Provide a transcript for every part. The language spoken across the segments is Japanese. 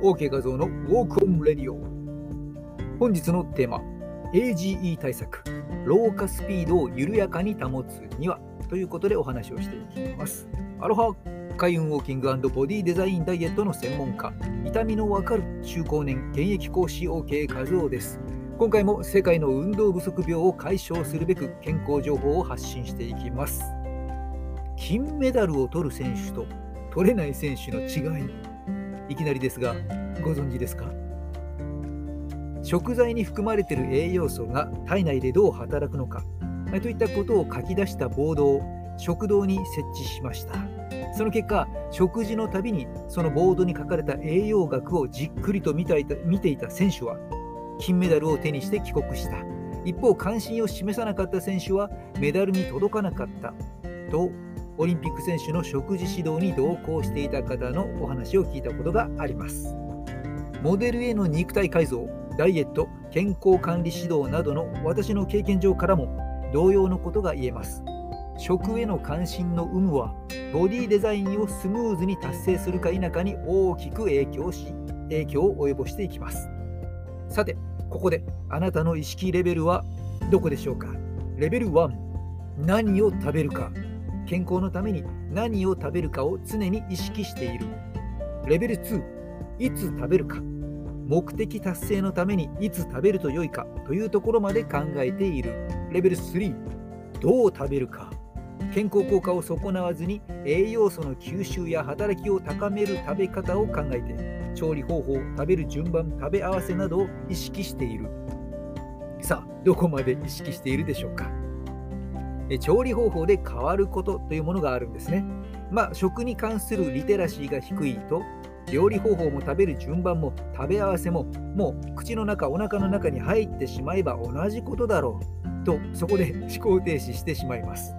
OK 画像のウォークオンレディオ。本日のテーマ AGE 対策。老化スピードを緩やかに保つには。ということでお話をしていきます。アロハ開運ウォーキングボディデザインダイエットの専門家痛みのわかる中高年現役講師 OK 和夫です。今回も世界の運動不足病を解消するべく健康情報を発信していきます。金メダルを取る選手と取れない選手の違い。いきなりですがご存知ですか？食材に含まれている栄養素が体内でどう働くのかといったことを書き出したボードを食堂に設置しました。その結果食事のたびにそのボードに書かれた栄養学をじっくりと見ていた見ていた選手は金メダルを手にして帰国した。一方関心を示さなかった選手はメダルに届かなかった。とオリンピック選手の食事指導に同行していた方のお話を聞いたことがあります。モデルへの肉体改造、ダイエット、健康管理指導などの私の経験上からも同様のことが言えます。食への関心の有無は、ボディデザインをスムーズに達成するか否かに大きく影響し、影響を及ぼしていきます。さて、ここであなたの意識レベルはどこでしょうか？レベル1、何を食べるか？健康のために何を食べるかを常に意識している。レベル2、いつ食べるか。目的達成のためにいつ食べると良いかというところまで考えている。レベル3、どう食べるか。健康効果を損なわずに栄養素の吸収や働きを高める食べ方を考えて調理方法食べる順番食べ合わせなどを意識しているさあどこまで意識しているでしょうか調理方法で変わることというものがあるんですね。まあ、食に関するリテラシーが低いと、料理方法も食べる順番も食べ合わせも、もう口の中、お腹の中に入ってしまえば同じことだろうと、そこで思考停止してしまいます。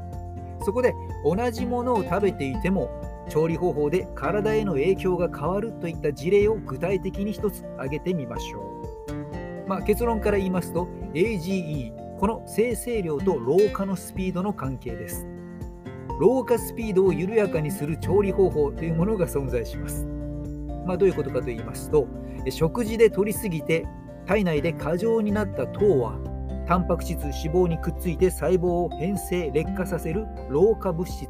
そこで同じものを食べていても、調理方法で体への影響が変わるといった事例を具体的に一つ挙げてみましょう。まあ、結論から言いますと、AGE この生成量と老化のスピードの関係です。老化スピードを緩やかにする調理方法というものが存在します。まあ、どういうことかと言いますと、食事で摂りすぎて体内で過剰になった糖は、タンパク質、脂肪にくっついて細胞を変性、劣化させる老化物質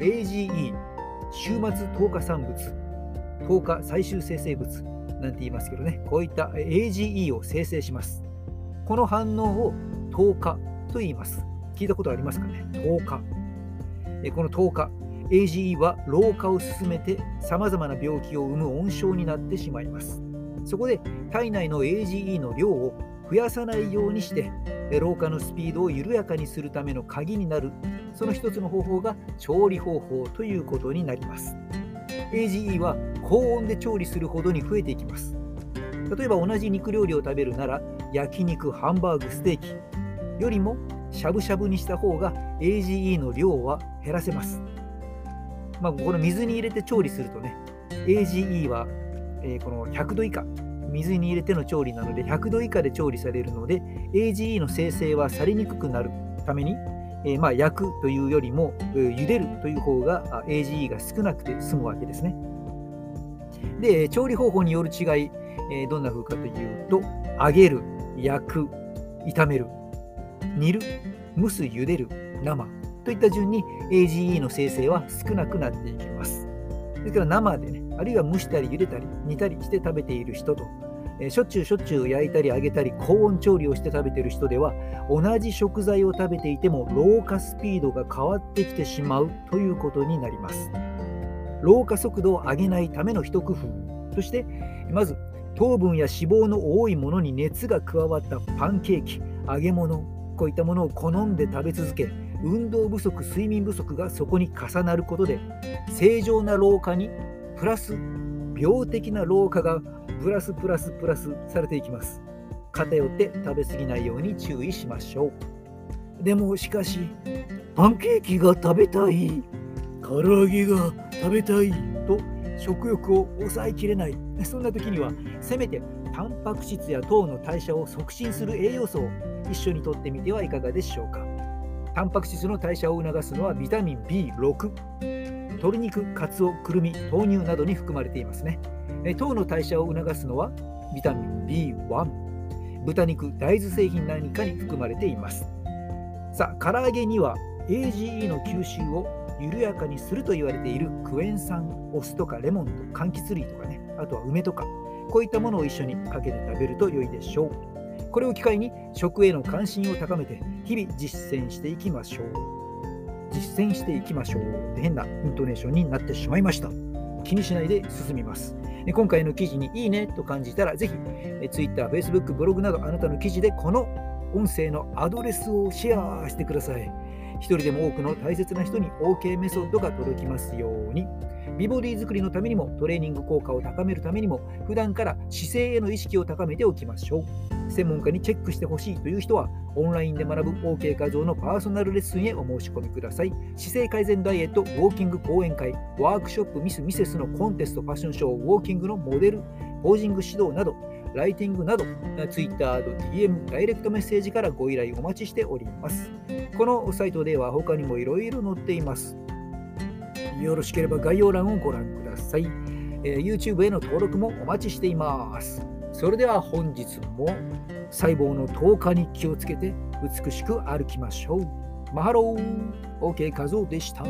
AGE、終末糖化産物、糖化最終生成物なんて言いますけどね、こういった AGE を生成します。この反応を糖化と言います。聞いたことありますかね？糖化。この糖化、AGE は老化を進めて様々な病気を生む温床になってしまいます。そこで体内の AGE の量を増やさないようにして老化のスピードを緩やかにするための鍵になるその一つの方法が調理方法ということになります AGE は高温で調理するほどに増えていきます例えば同じ肉料理を食べるなら焼肉ハンバーグステーキよりもしゃぶしゃぶにした方が AGE の量は減らせます。まあ、この水に入れて調理するとね、AGE は、えー、この100度以下、水に入れての調理なので100度以下で調理されるので AGE の生成はされにくくなるために、えー、まあ焼くというよりも、えー、茹でるという方が AGE が少なくて済むわけですね。で、調理方法による違い、えー、どんな風かというと、揚げる、焼く、炒める、煮る、蒸す、茹でる、生といった順に AGE の生成は少なくなっていきます。ですから生でね、あるいは蒸したり茹でたり煮たりして食べている人と、えしょっちゅうしょっちゅう焼いたり揚げたり高温調理をして食べている人では同じ食材を食べていても老化スピードが変わってきてしまうということになります。老化速度を上げないための一工夫としてまず糖分や脂肪の多いものに熱が加わったパンケーキ揚げ物こういたものを好んで食べ続け運動不足睡眠不足がそこに重なることで正常な老化にプラス病的な老化がプラスプラスプラスされていきます。偏って食べ過ぎないように注意しましょう。でもしかしパンケーキが食べたい唐揚げが食べたいと食欲を抑えきれない。そんな時にはせめてタンパク質や糖の代謝を促進する栄養素を一緒にとってみてはいかがでしょうか。タンパク質の代謝を促すのはビタミン B6 鶏肉、カツオ、くるみ、豆乳などに含まれていますね。糖の代謝を促すのはビタミン B1 豚肉大豆製品何かに含まれています。さあ唐揚げには AGE の吸収を緩やかにすると言われているクエン酸お酢とかレモンと柑橘類とかねあとは梅とかこういったものを一緒にかけて食べると良いでしょう。これを機会に食への関心を高めて日々実践していきましょう。実践していきましょう。って変なイントネーションになってしまいました。気にしないで進みます。今回の記事にいいねと感じたらぜひ Twitter、Facebook、ブログなどあなたの記事でこの音声のアドレスをシェアしてください。一人でも多くの大切な人に OK メソッドが届きますように。美ボディ作りのためにもトレーニング効果を高めるためにも普段から姿勢への意識を高めておきましょう。専門家にチェックしてほしいという人はオンラインで学ぶ OK 画像のパーソナルレッスンへお申し込みください。姿勢改善ダイエット、ウォーキング講演会、ワークショップミス・ミセスのコンテストファッションショー、ウォーキングのモデル、ポージング指導などライティングなど、Twitter、DM、ダイレクトメッセージからご依頼お待ちしております。このサイトでは他にもいろいろ載っています。よろしければ概要欄をご覧ください。え、YouTube への登録もお待ちしています。それでは本日も細胞の透過に気をつけて美しく歩きましょう。マハロー !OK 画像でした。